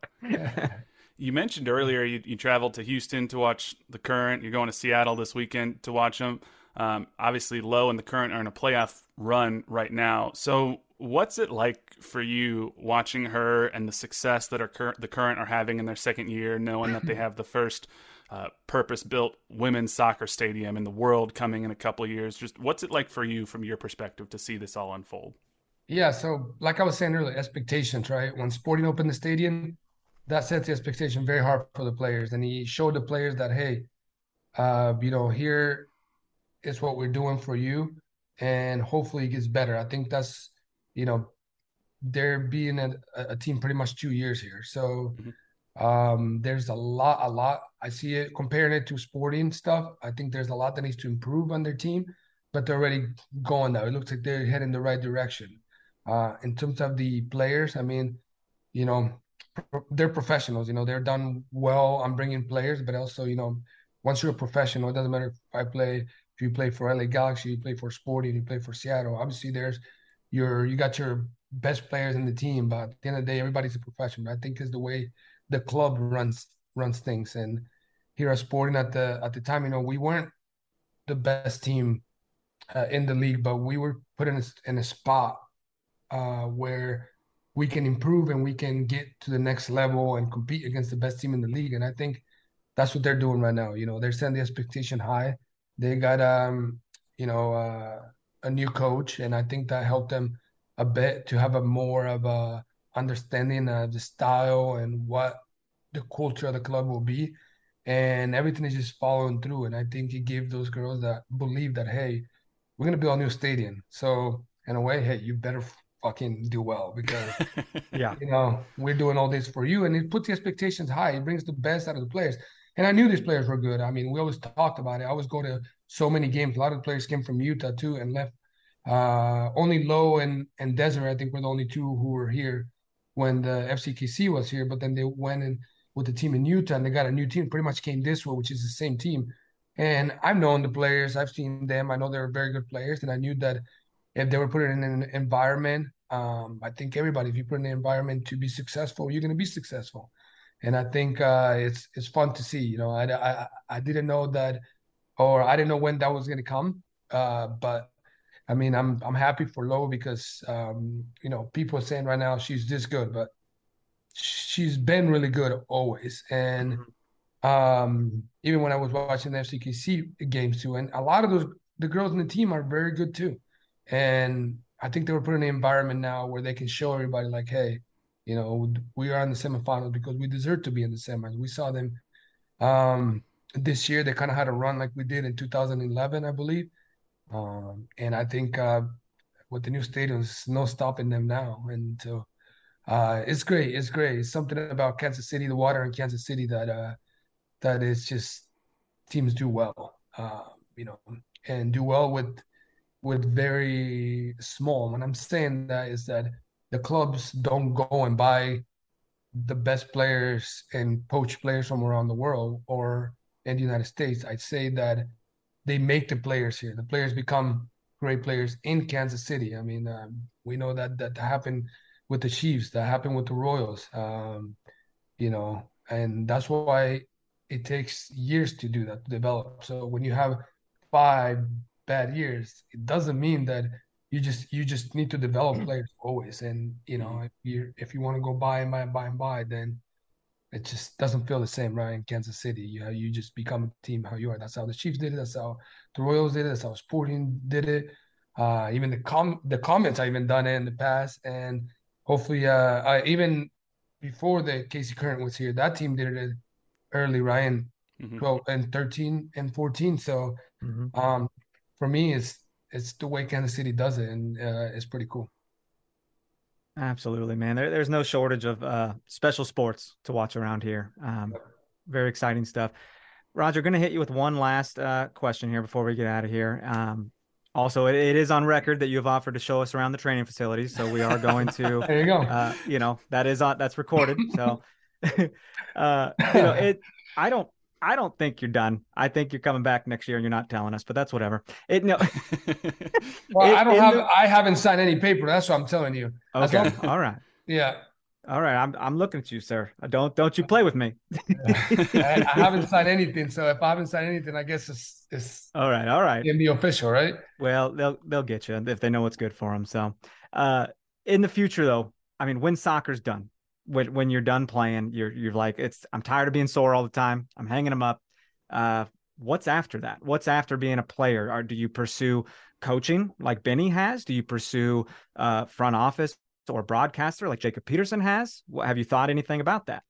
You mentioned earlier you, you traveled to Houston to watch the Current. You're going to Seattle this weekend to watch them. Um, obviously, Lo and the Current are in a playoff run right now. So what's it like for you watching her and the success that are cur- the current are having in their second year, knowing that they have the first uh, purpose-built women's soccer stadium in the world coming in a couple years? Just what's it like for you from your perspective to see this all unfold? Yeah, so like I was saying earlier, expectations, right? When Sporting opened the stadium, that sets the expectation very hard for the players, and he showed the players that hey, uh, you know, here is what we're doing for you, and hopefully it gets better. I think that's you know, they're being a, a team pretty much two years here. So mm-hmm. um, there's a lot, a lot. I see it comparing it to sporting stuff. I think there's a lot that needs to improve on their team, but they're already going now. It looks like they're heading the right direction. Uh, in terms of the players, I mean, you know, they're professionals. You know, they're done well I'm bringing players, but also, you know, once you're a professional, it doesn't matter if I play, if you play for LA Galaxy, you play for Sporting, you play for Seattle. Obviously, there's you're you got your best players in the team, but at the end of the day, everybody's a professional. I think is the way the club runs runs things. And here at Sporting at the at the time, you know, we weren't the best team uh, in the league, but we were put in a, in a spot uh, where we can improve and we can get to the next level and compete against the best team in the league. And I think that's what they're doing right now. You know, they're setting the expectation high. They got um, you know, uh, a new coach, and I think that helped them a bit to have a more of a understanding of the style and what the culture of the club will be. And everything is just following through. And I think it gave those girls that believe that, hey, we're gonna build a new stadium. So in a way, hey, you better fucking do well because *laughs* yeah, you know, we're doing all this for you. And it puts the expectations high. It brings the best out of the players. And I knew these players were good. I mean, we always talked about it. I always go to so many games. A lot of the players came from Utah too and left. Uh, only Lo and and Desiree, I think, were the only two who were here when the FCKC was here. But then they went in with the team in Utah and they got a new team. Pretty much came this way, which is the same team. And I've known the players. I've seen them. I know they were very good players, and I knew that if they were put in an environment, um, I think everybody, if you put in an environment to be successful, you're going to be successful. And I think uh, it's it's fun to see. You know, I, I I didn't know that or I didn't know when that was going to come. Uh, but I mean, I'm I'm happy for Lo because um, you know people are saying right now she's this good, but she's been really good always. And mm-hmm. um, even when I was watching the FCKC games too, and a lot of those the girls in the team are very good too. And I think they were put in an environment now where they can show everybody like, hey, you know, we are in the semifinals because we deserve to be in the semis. We saw them um, this year they kind of had a run like we did in 2011, I believe. Um, and I think uh, with the new stadium, stadiums, no stopping them now. And so uh, it's great. It's great. It's something about Kansas City, the water in Kansas City that uh, that is just teams do well. Uh, you know, and do well with with very small. When I'm saying that is that the clubs don't go and buy the best players and poach players from around the world or in the United States. I'd say that they make the players here. The players become great players in Kansas City. I mean, um, we know that that happened with the Chiefs, that happened with the Royals. Um, you know, and that's why it takes years to do that to develop. So when you have five bad years, it doesn't mean that you just you just need to develop players always. And you know, if you if you want to go buy and buy and buy and buy, then it just doesn't feel the same, right? In Kansas City, you know, you just become a team how you are. That's how the Chiefs did it. That's how the Royals did it. That's how Sporting did it. Uh, even the com the Comets I even done it in the past, and hopefully, uh, I even before the KC Current was here, that team did it early, Ryan, mm-hmm. 12 and 13 and 14. So, mm-hmm. um, for me, it's it's the way Kansas City does it, and uh, it's pretty cool. Absolutely, man. There, there's no shortage of uh, special sports to watch around here. Um, very exciting stuff. Roger, going to hit you with one last uh, question here before we get out of here. Um, also, it, it is on record that you have offered to show us around the training facilities, so we are going to. *laughs* there you go. Uh, you know that is on that's recorded. So, *laughs* uh, you know it. I don't I don't think you're done. I think you're coming back next year, and you're not telling us. But that's whatever. It no. *laughs* well, it, I don't have. The... I haven't signed any paper. That's what I'm telling you. Okay. All right. Yeah. All right. I'm I'm looking at you, sir. Don't don't you play with me. I, I, haven't *laughs* signed anything. So if I haven't signed anything, I guess it's it's. All right. All right. In the official, right? Well, they'll they'll get you if they know what's good for them. So, uh, in the future, though, I mean, when soccer's done, when when you're done playing, you're you're like, it's I'm tired of being sore all the time. I'm hanging them up. Uh, what's after that? What's after being a player? Or do you pursue coaching like Benny has? Do you pursue uh, front office or broadcaster like Jacob Peterson has? What, Have you thought anything about that?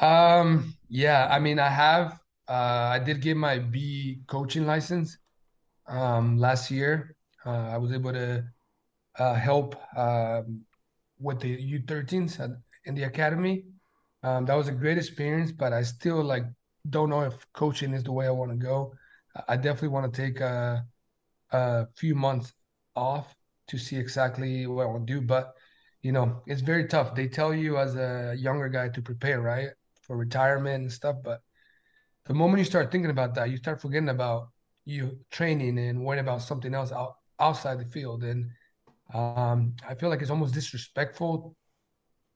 Um, yeah, I mean, I have. Uh, I did get my B coaching license um, last year. Uh, I was able to uh, help um, with the U13s in the academy. Um, that was a great experience, but I still like don't know if coaching is the way I want to go. I definitely want to take a, a few months off to see exactly what I want to do. But you know, it's very tough. They tell you as a younger guy to prepare, right, for retirement and stuff. But the moment you start thinking about that, you start forgetting about you training and worrying about something else out, outside the field. And um, I feel like it's almost disrespectful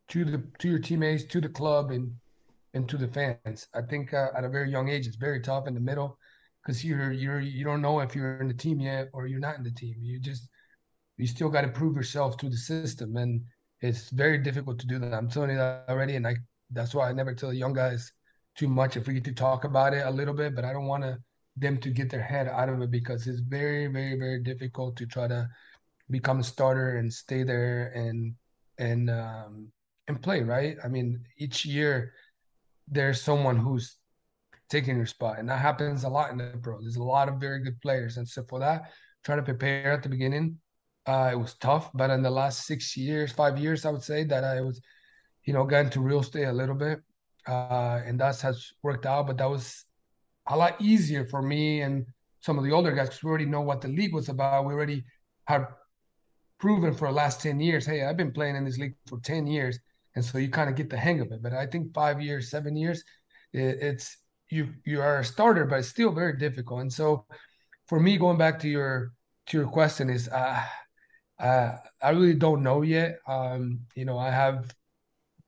to the to your teammates, to the club, and and to the fans. I think uh, at a very young age, it's very tough in the middle because you're you're you don't know if you're in the team yet or you're not in the team. You just you still got to prove yourself to the system, and it's very difficult to do that. I'm telling you that already, and I that's why I never tell young guys too much if we get to talk about it a little bit, but I don't want to them to get their head out of it because it's very very very difficult to try to become a starter and stay there and and um, and play right. I mean, each year there's someone who's taking your spot, and that happens a lot in the pros. There's a lot of very good players, and so for that, trying to prepare at the beginning, uh, it was tough. But in the last six years, five years, I would say that I was, you know, got into real estate a little bit, uh, and that has worked out. But that was a lot easier for me and some of the older guys because we already know what the league was about. We already have proven for the last 10 years, hey, I've been playing in this league for 10 years. And so you kind of get the hang of it. But I think five years, seven years, it, it's you you are a starter, but it's still very difficult. And so for me, going back to your to your question is uh, uh I really don't know yet. Um, you know, I have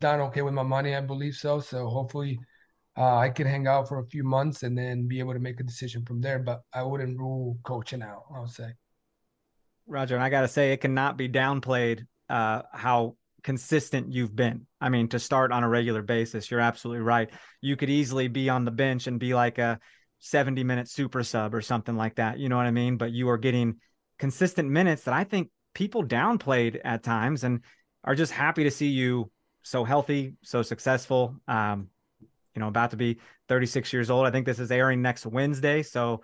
done okay with my money, I believe so. So hopefully uh, I can hang out for a few months and then be able to make a decision from there. But I wouldn't rule coaching out, I would say. Roger, and I got to say, it cannot be downplayed uh, how consistent you've been. I mean, to start on a regular basis, you're absolutely right. You could easily be on the bench and be like a 70 minute super sub or something like that. You know what I mean? But you are getting consistent minutes that I think people downplayed at times and are just happy to see you so healthy, so successful. Um, you know, about to be 36 years old. I think this is airing next Wednesday. So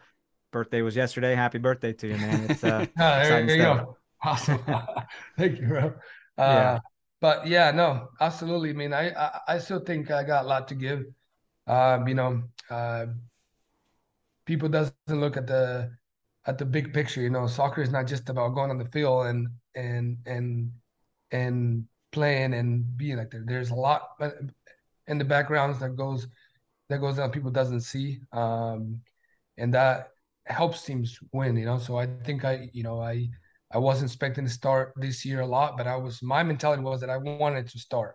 birthday was yesterday. Happy birthday to you, man. *laughs* It's uh, oh, there, there you go. *laughs* Awesome. *laughs* Thank you, bro. Uh, yeah. But yeah, no, absolutely. I mean, I, I, I still think I got a lot to give. Um, you know, uh, people doesn't look at the at the big picture. You know, soccer is not just about going on the field and and and and playing and being like there. There's a lot in the backgrounds that goes that goes on people doesn't see, um, and that helps teams win. You know, so I think I you know I I wasn't expecting to start this year a lot, but I was my mentality was that I wanted to start.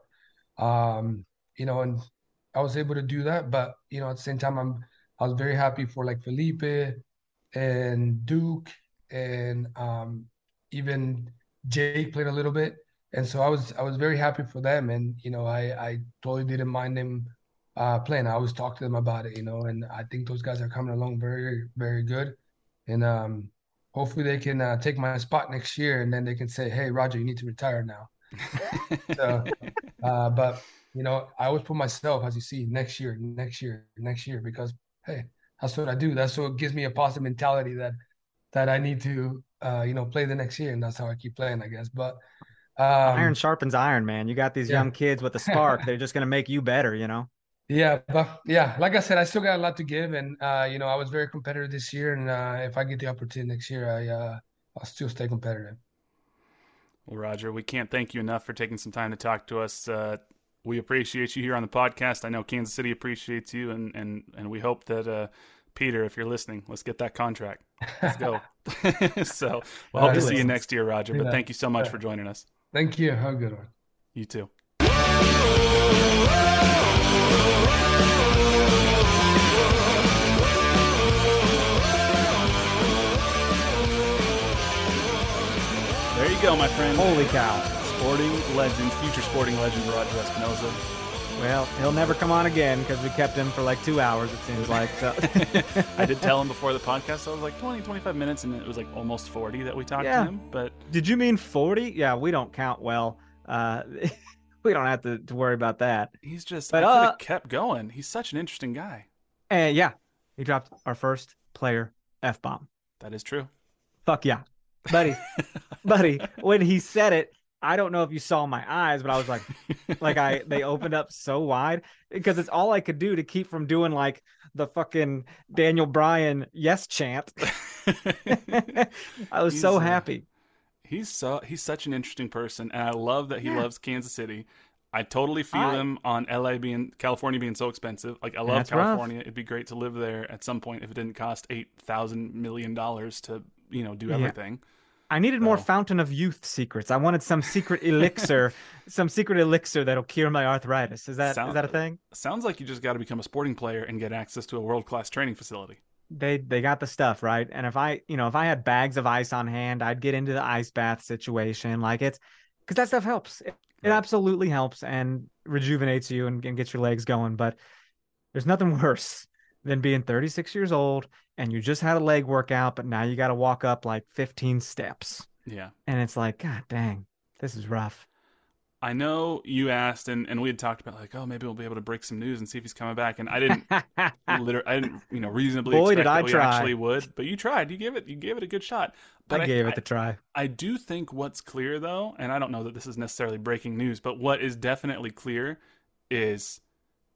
Um, you know, and I was able to do that. But you know, at the same time, I'm I was very happy for like Felipe and Duke and um, even Jake played a little bit, and so I was I was very happy for them. And you know, I I totally didn't mind them uh, playing. I always talk to them about it, you know, and I think those guys are coming along very very good. And um, hopefully they can uh, take my spot next year, and then they can say, "Hey, Roger, you need to retire now." so, *laughs* uh, but you know, I always put myself, as you see, next year, next year, next year, because hey, that's what I do. That's what gives me a positive mentality that that I need to, uh, you know, play the next year, and that's how I keep playing, I guess. But um, iron sharpens iron, man. You got these yeah. young kids with a spark; *laughs* they're just gonna make you better, you know. Yeah, but yeah, like I said, I still got a lot to give, and uh, you know, I was very competitive this year, and uh, if I get the opportunity next year, I uh, I'll still stay competitive. Well, Roger, we can't thank you enough for taking some time to talk to us. Uh, we appreciate you here on the podcast. I know Kansas City appreciates you, and and and we hope that uh, Peter, if you're listening, let's get that contract. Let's go. *laughs* *laughs* so we'll hope to see you next year, Roger. But thank you so much for joining us. Thank you. Have a good one. You too. There you go, my friend. Holy cow sporting legend, future sporting legend Roger Espinoza. Well, he'll never come on again because we kept him for like two hours, it seems like. So. *laughs* I did tell him before the podcast, so I was like 20, 25 minutes, and it was like almost 40 that we talked yeah. to him. But Did you mean 40? Yeah, we don't count well. Uh, *laughs* we don't have to, to worry about that. He's just, but, I could have uh, kept going. He's such an interesting guy. And yeah, he dropped our first player F bomb. That is true. Fuck yeah. Buddy, *laughs* buddy, when he said it, I don't know if you saw my eyes, but I was like, like I they opened up so wide because it's all I could do to keep from doing like the fucking Daniel Bryan yes chant. *laughs* *laughs* I was he's, so uh, happy. He's so he's such an interesting person, and I love that he yeah. loves Kansas City. I totally feel I, him on LA being California being so expensive. Like I love California. Rough. It'd be great to live there at some point if it didn't cost eight thousand million dollars to you know do everything. Yeah. I needed more Fountain of Youth secrets. I wanted some secret elixir, *laughs* some secret elixir that'll cure my arthritis. Is that Sound, is that a thing? Sounds like you just got to become a sporting player and get access to a world class training facility. They they got the stuff right, and if I you know if I had bags of ice on hand, I'd get into the ice bath situation. Like it's because that stuff helps. It, it, absolutely helps and rejuvenates you and, and gets your legs going. But there's nothing *laughs* worse than being 36 years old and you just had a leg workout, but now you got to walk up like 15 steps. Yeah. And it's like, God dang, this is rough. I know you asked, and, and we had talked about like, oh, maybe we'll be able to break some news and see if he's coming back. And I didn't, *laughs* literally, I didn't, you know, reasonably Boy, expect did I we try. actually would. But you tried. You gave it. You gave it a good shot. But I gave I, it the try. I do think what's clear though, and I don't know that this is necessarily breaking news, but what is definitely clear is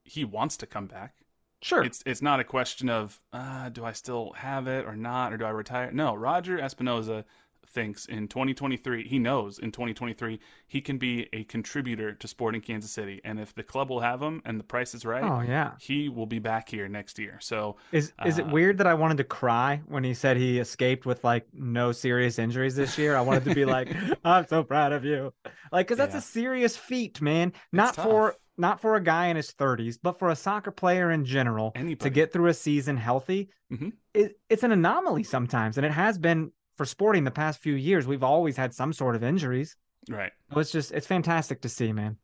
he wants to come back. Sure. It's it's not a question of uh, do I still have it or not, or do I retire? No, Roger Espinoza thinks in 2023, he knows in 2023 he can be a contributor to Sporting Kansas City, and if the club will have him and the price is right, oh yeah, he will be back here next year. So is is uh, it weird that I wanted to cry when he said he escaped with like no serious injuries this year? I wanted to be like, *laughs* I'm so proud of you, like because that's yeah. a serious feat, man. Not for not for a guy in his 30s, but for a soccer player in general Anybody. to get through a season healthy, mm-hmm. it, it's an anomaly sometimes. And it has been for sporting the past few years. We've always had some sort of injuries. Right. So it's just, it's fantastic to see, man.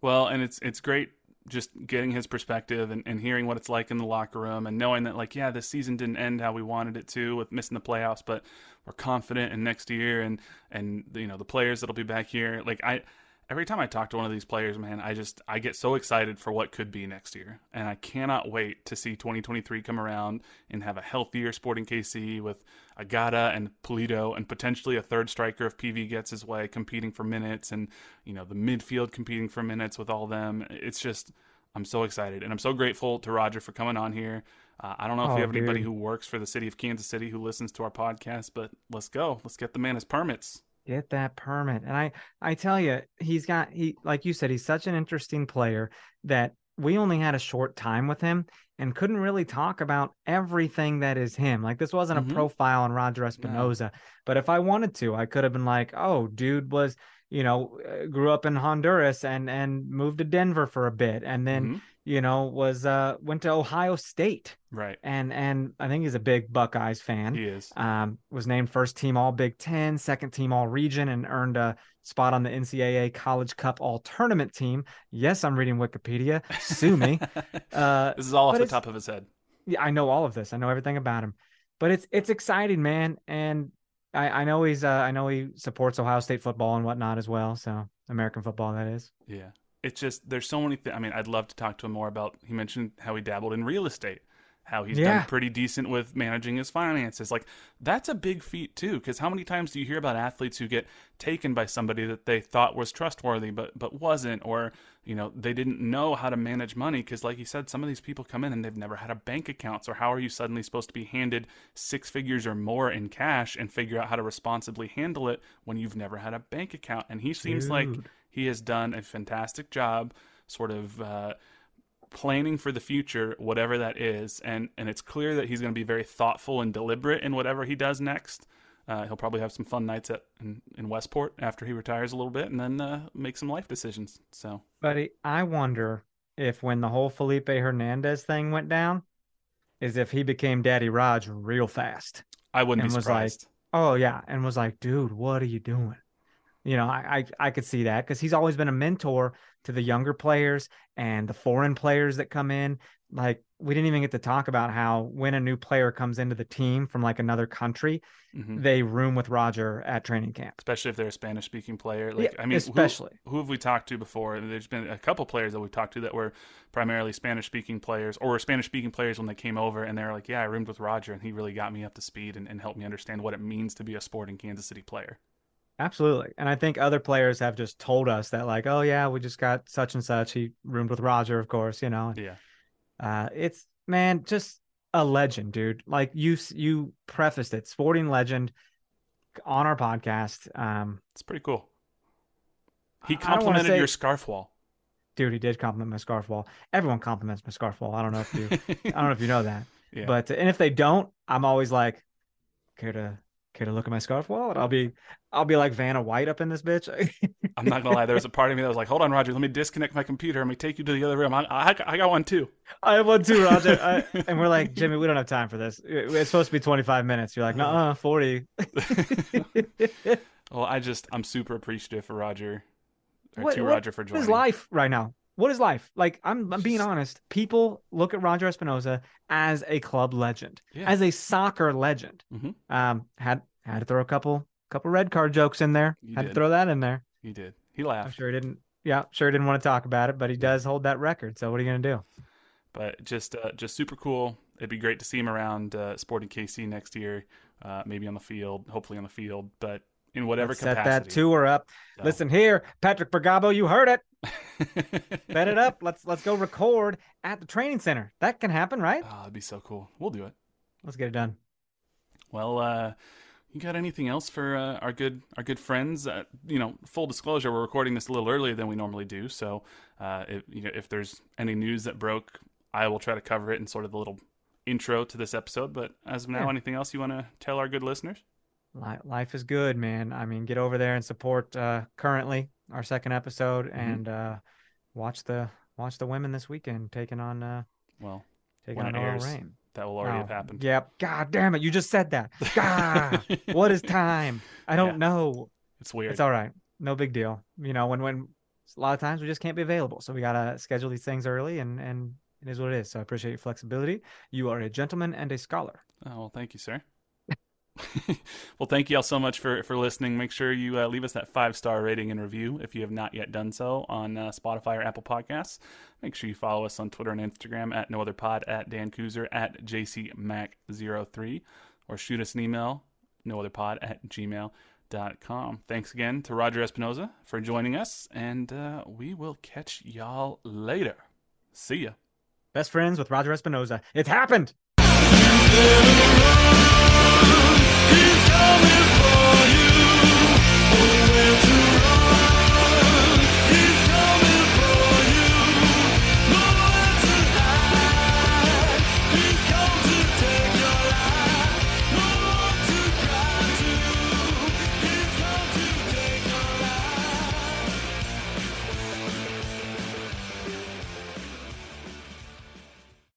Well, and it's, it's great just getting his perspective and, and hearing what it's like in the locker room and knowing that like, yeah, this season didn't end how we wanted it to with missing the playoffs, but we're confident in next year and, and, you know, the players that'll be back here. Like I, every time I talk to one of these players, man, I just I get so excited for what could be next year, and I cannot wait to see 2023 come around and have a healthier Sporting KC with Agada and Pulido and potentially a third striker if PV gets his way, competing for minutes, and you know the midfield competing for minutes with all them. It's just I'm so excited, and I'm so grateful to Roger for coming on here. Uh, I don't know if oh, you have dude. anybody who works for the city of Kansas City who listens to our podcast, but let's go. Let's get the man his permits. Get that permit. And I I tell you, he's got he like you said, he's such an interesting player that we only had a short time with him and couldn't really talk about everything that is him. Like this wasn't mm-hmm. a profile on Roger Espinoza, but if I wanted to, I could have been like, "Oh, dude was, you know, uh, grew up in Honduras and and moved to Denver for a bit and then mm-hmm you know, was uh went to Ohio State. Right. And and I think he's a big Buckeyes fan. He is. Um was named first team all Big 10, second team all region and earned a spot on the NCAA College Cup all tournament team. Yes, I'm reading Wikipedia. Sue me. *laughs* uh This is all off the top of his head. Yeah, I know all of this. I know everything about him. But it's it's exciting, man. And I, I know he's uh, I know he supports Ohio State football and whatnot as well. So American football that is. Yeah it's just there's so many things. I mean, I'd love to talk to him more about. He mentioned how he dabbled in real estate, how he's yeah. done pretty decent with managing his finances. Like that's a big feat too. Because how many times do you hear about athletes who get taken by somebody that they thought was trustworthy but but wasn't, or you know they didn't know how to manage money? Because like you said, some of these people come in and they've never had a bank account. So how are you suddenly supposed to be handed six figures or more in cash and figure out how to responsibly handle it when you've never had a bank account? And he seems Dude. like he has done a fantastic job, sort of. Uh, planning for the future, whatever that is, and and it's clear that he's going to be very thoughtful and deliberate in whatever he does next. Uh, he'll probably have some fun nights at in, in, Westport after he retires a little bit, and then uh, make some life decisions. So, buddy, I wonder if when the whole Felipe Hernandez thing went down, is if he became Daddy Raj real fast. I wouldn't be surprised. Like, oh yeah, and was like, dude, what are you doing? You know, I I, I could see that because he's always been a mentor to the younger players and the foreign players that come in. Like we didn't even get to talk about how when a new player comes into the team from like another country, mm-hmm. they room with Roger at training camp. Especially if they're a Spanish speaking player. Like yeah, I mean especially who, who, have we talked to before? There's been a couple players that we've talked to that were primarily Spanish speaking players or Spanish speaking players when they came over and they're like, Yeah, I roomed with Roger and he really got me up to speed and, and helped me understand what it means to be a sporting Kansas City player. Absolutely. And I think other players have just told us that, like, oh, yeah, we just got such and such. He roomed with Roger, of course, you know. Yeah. Uh, it's, man, just a legend, dude. Like you, you prefaced it, sporting legend on our podcast. Um, it's pretty cool. He complimented say, your scarf wall. Dude, he did compliment my scarf wall. Everyone compliments my scarf wall. I don't know if you, I don't know if you know that. *laughs* Yeah. But, and if they don't, I'm always like, care to care to look at my scarf wallet? I'll be I'll be like Vanna White up in this bitch. *laughs* I'm not gonna lie. There was a part of me that was like, "Hold on, Roger. Let me disconnect my computer. Let me take you to the other room. I, I, I got one too. I have one too, Roger." I, *laughs* and we're like, Jimmy, we don't have time for this. It's supposed to be 25 minutes. You're like, "No, *laughs* 40." well, I just I'm super appreciative for Roger, or what, to Roger for joining. His life right now what is life? Like i'm, I'm being honest. People look at roger espinoza as a club legend yeah. as a soccer legend. Mm-hmm. um had had to throw a couple couple red card jokes in there. You had did. to throw that in there. He did. He laughed. i'm sure he didn't yeah sure he didn't want to talk about it but he does hold that record. So what are you gonna do? But just uh, just super cool. It'd be great to see him around uh, sporting kc next year uh, maybe on the field hopefully on the field. But in whatever Let's capacity. Set that tour up. So. Listen here, Patrick Bergabo, you heard it. *laughs* Set it up. Let's let's go record at the training center. That can happen, right? Oh, that'd be so cool. We'll do it. Let's get it done. Well, uh, you got anything else for uh, our good our good friends? Uh, you know, full disclosure, we're recording this a little earlier than we normally do. So, uh, if you know, if there's any news that broke, I will try to cover it in sort of the little intro to this episode. But as of now, yeah. anything else you want to tell our good listeners? Life is good, man. I mean, get over there and support uh, currently our second episode mm-hmm. and uh, watch the watch the women this weekend taking on uh, well taking on OL Reign. That will already oh, have happened. Yep. God damn it! You just said that. God, *laughs* what is time? I don't yeah. know. It's weird. It's all right. No big deal. You know, when when a lot of times we just can't be available, so we gotta schedule these things early, and and it is what it is. So I appreciate your flexibility. You are a gentleman and a scholar. Oh well, thank you, sir. *laughs* well, thank you all so much for, for listening. Make sure you uh, leave us that five star rating and review if you have not yet done so on uh, Spotify or Apple Podcasts. Make sure you follow us on Twitter and Instagram at No Other Pod, at Dan Kuzer, at JCMac03, or shoot us an email, nootherpod at gmail.com. Thanks again to Roger Espinoza for joining us, and uh, we will catch y'all later. See ya. Best friends with Roger Espinoza. It's happened!